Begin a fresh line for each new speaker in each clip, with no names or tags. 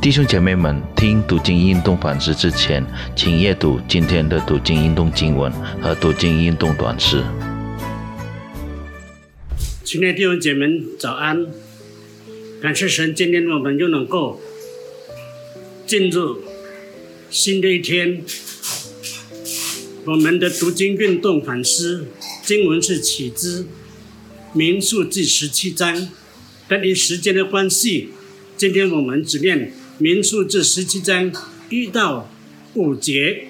弟兄姐妹们，听读经运动反思之前，请阅读今天的读经运动经文和读经运动短诗。
亲爱的弟兄姐妹，早安！感谢神，今天我们又能够进入新的一天。我们的读经运动反思经文是起之民数记十七章，但因时间的关系，今天我们只念民数这十七章一到五节，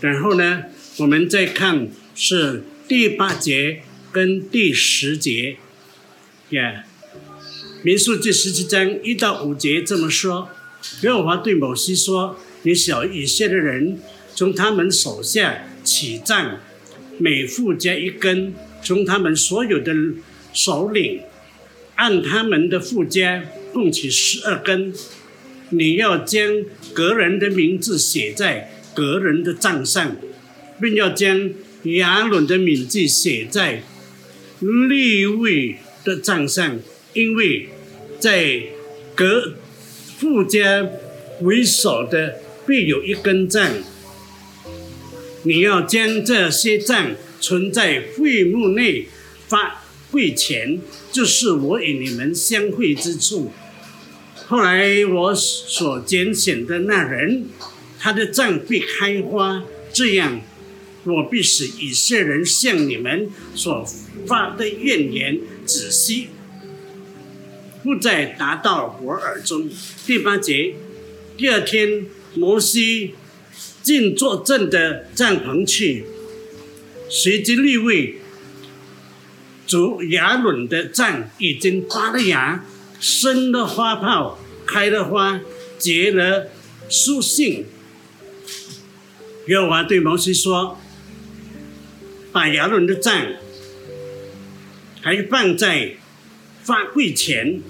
然后呢，我们再看是第八节跟第十节，耶。民数这十七章一到五节这么说：耶和华对某西说：“你小以色列人从他们手下起杖，每户加一根；从他们所有的首领按他们的附加共起十二根。你要将个人的名字写在个人的账上，并要将亚伦的名字写在立位的账上，因为。”在各富家为首的必有一根杖，你要将这些杖存在会幕内发会前，就是我与你们相会之处。后来我所拣选的那人，他的杖必开花，这样我必使以色列人向你们所发的怨言止息。不再达到我耳中。第八节，第二天，摩西进坐镇的帐篷去，随即立位。主亚伦的杖已经发了芽，生的花炮，开的花，结了书信。耶和华对摩西说：“把亚伦的杖还放在发柜前。”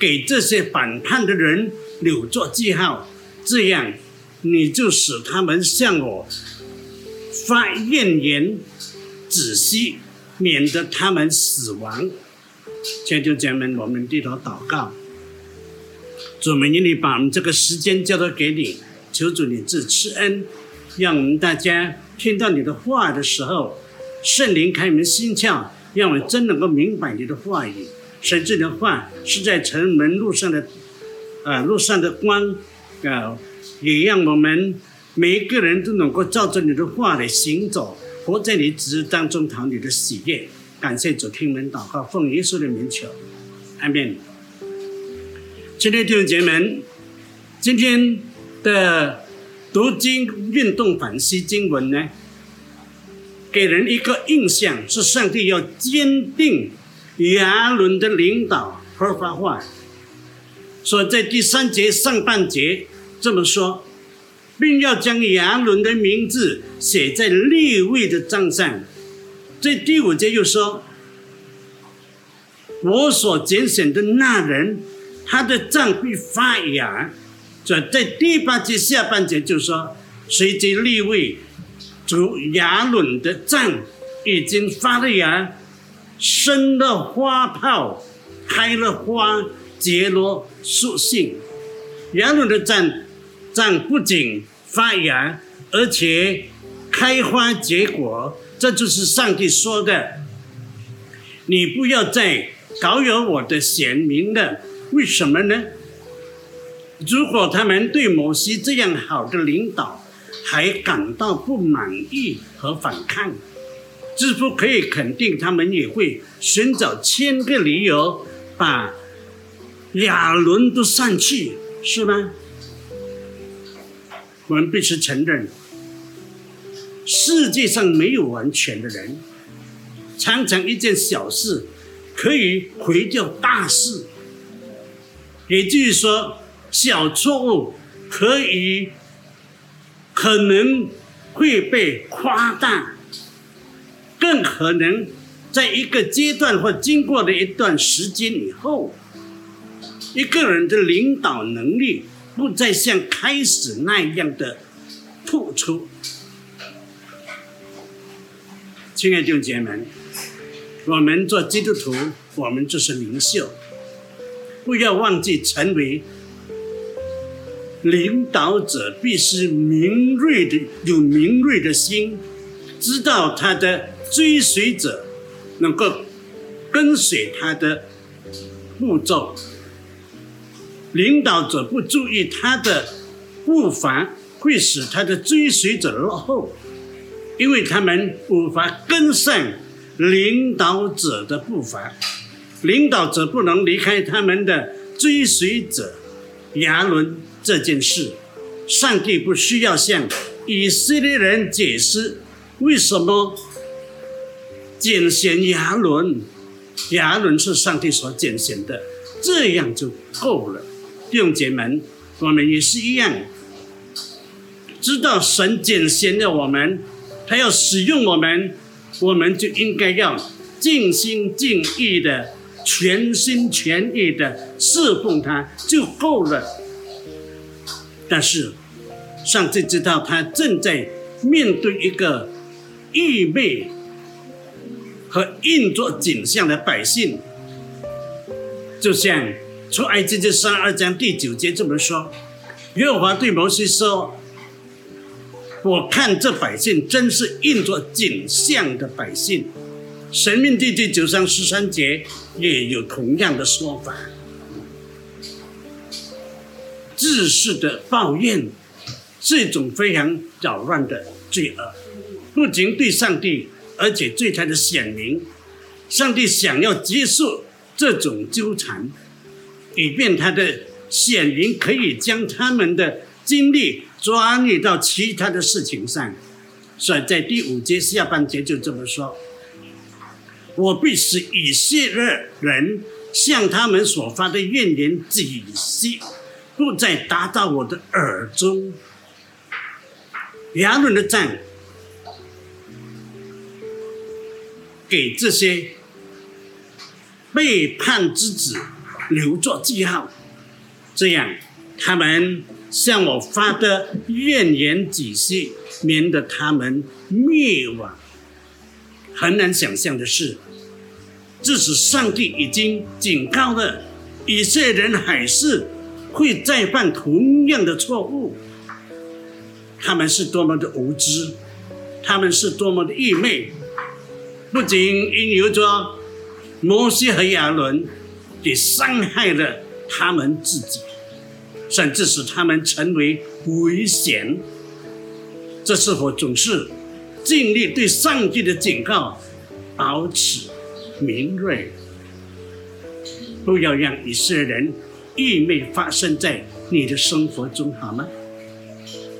给这些反叛的人留作记号，这样你就使他们向我发怨言止息，免得他们死亡。天就姐妹，我们低头祷告，主，们愿你把我们这个时间交托给你，求主你自赐恩，让我们大家听到你的话的时候，圣灵开门心窍，让我们真能够明白你的话语。神这的话是在城门路上的，啊，路上的光，啊，也让我们每一个人都能够照着你的话来行走，活在你旨意当中讨你的喜悦。感谢主，听门祷告，奉耶稣的名求，阿门。亲爱的弟兄姐妹们，今天的读经运动反思经文呢，给人一个印象是上帝要坚定。亚伦的领导和发话，所以在第三节上半节这么说，并要将亚伦的名字写在立位的账上。在第五节又说，我所拣选的那人，他的杖必发芽。这在第八节下半节就说，随即立位，主亚伦的账已经发了芽。生了花泡，开了花，结了树性。亚伦的赞赞不仅发芽，而且开花结果。这就是上帝说的：“你不要再搞扰我的贤民了。”为什么呢？如果他们对摩西这样好的领导还感到不满意和反抗。几乎可以肯定，他们也会寻找千个理由把亚伦都散去，是吗？我们必须承认，世界上没有完全的人，常常一件小事可以毁掉大事，也就是说，小错误可以可能会被夸大。更可能在一个阶段或经过了一段时间以后，一个人的领导能力不再像开始那样的突出。亲爱的弟兄姐妹，我们做基督徒，我们就是领袖，不要忘记成为领导者必须敏锐的有敏锐的心，知道他的追随者能够跟随他的步骤。领导者不注意他的步伐，会使他的追随者落后，因为他们无法跟上领导者的步伐。领导者不能离开他们的追随者。亚伦这件事，上帝不需要向以色列人解释为什么拣选亚伦。亚伦是上帝所拣选的，这样就够了。弟兄姐妹，我们也是一样，知道神拣选了我们，他要使用我们，我们就应该要尽心尽意的。全心全意的侍奉他就够了。但是，上帝知道他正在面对一个愚昧和运作景象的百姓，就像出埃及记三二章第九节这么说：“耶和华对摩西说，我看这百姓真是运作景象的百姓。”神命第第九章十三节也有同样的说法。自私的抱怨是一种非常扰乱的罪恶，不仅对上帝，而且对他的显明。上帝想要结束这种纠缠，以便他的显明可以将他们的精力转移到其他的事情上。所以在第五节下半节就这么说。我必使以色列人向他们所发的怨言仔细，不再达到我的耳中。亚伦的赞给这些背叛之子留作记号，这样他们向我发的怨言仔细，免得他们灭亡。很难想象的是。即使上帝已经警告了以色列人，还是会再犯同样的错误。他们是多么的无知，他们是多么的愚昧。不仅因由着摩西和亚伦，也伤害了他们自己，甚至使他们成为危险。这是否总是尽力对上帝的警告保持？敏锐，不要让以色列人愚昧发生在你的生活中，好吗？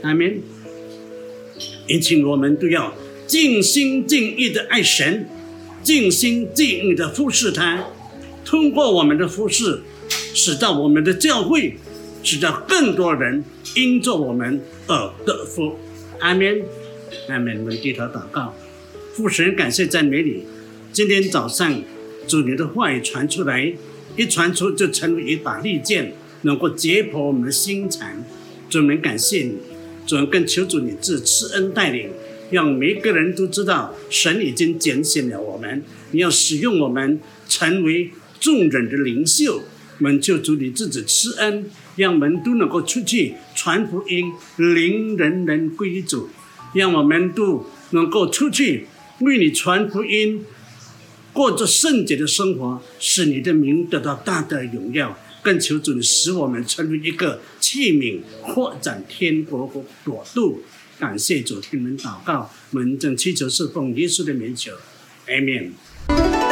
阿门。因此，我们都要尽心尽意的爱神，尽心尽意的服侍他。通过我们的服侍，使到我们的教会，使得更多人因着我们而得福。阿门。阿门。我们低头祷告，父神，感谢赞美你。今天早上，主你的话语传出来，一传出就成为一把利剑，能够解剖我们的心肠。主们感谢你，主更求主你自赐恩带领，让每一个人都知道神已经拣选了我们，你要使用我们成为众人的领袖。我们求主你自己赐恩，让我们都能够出去传福音，令人人归主，让我们都能够出去为你传福音。过着圣洁的生活，使你的名得到大的荣耀。更求主使我们成为一个器皿，扩展天国国度。感谢主听门祷告，门正祈求侍奉耶稣的名求，阿门。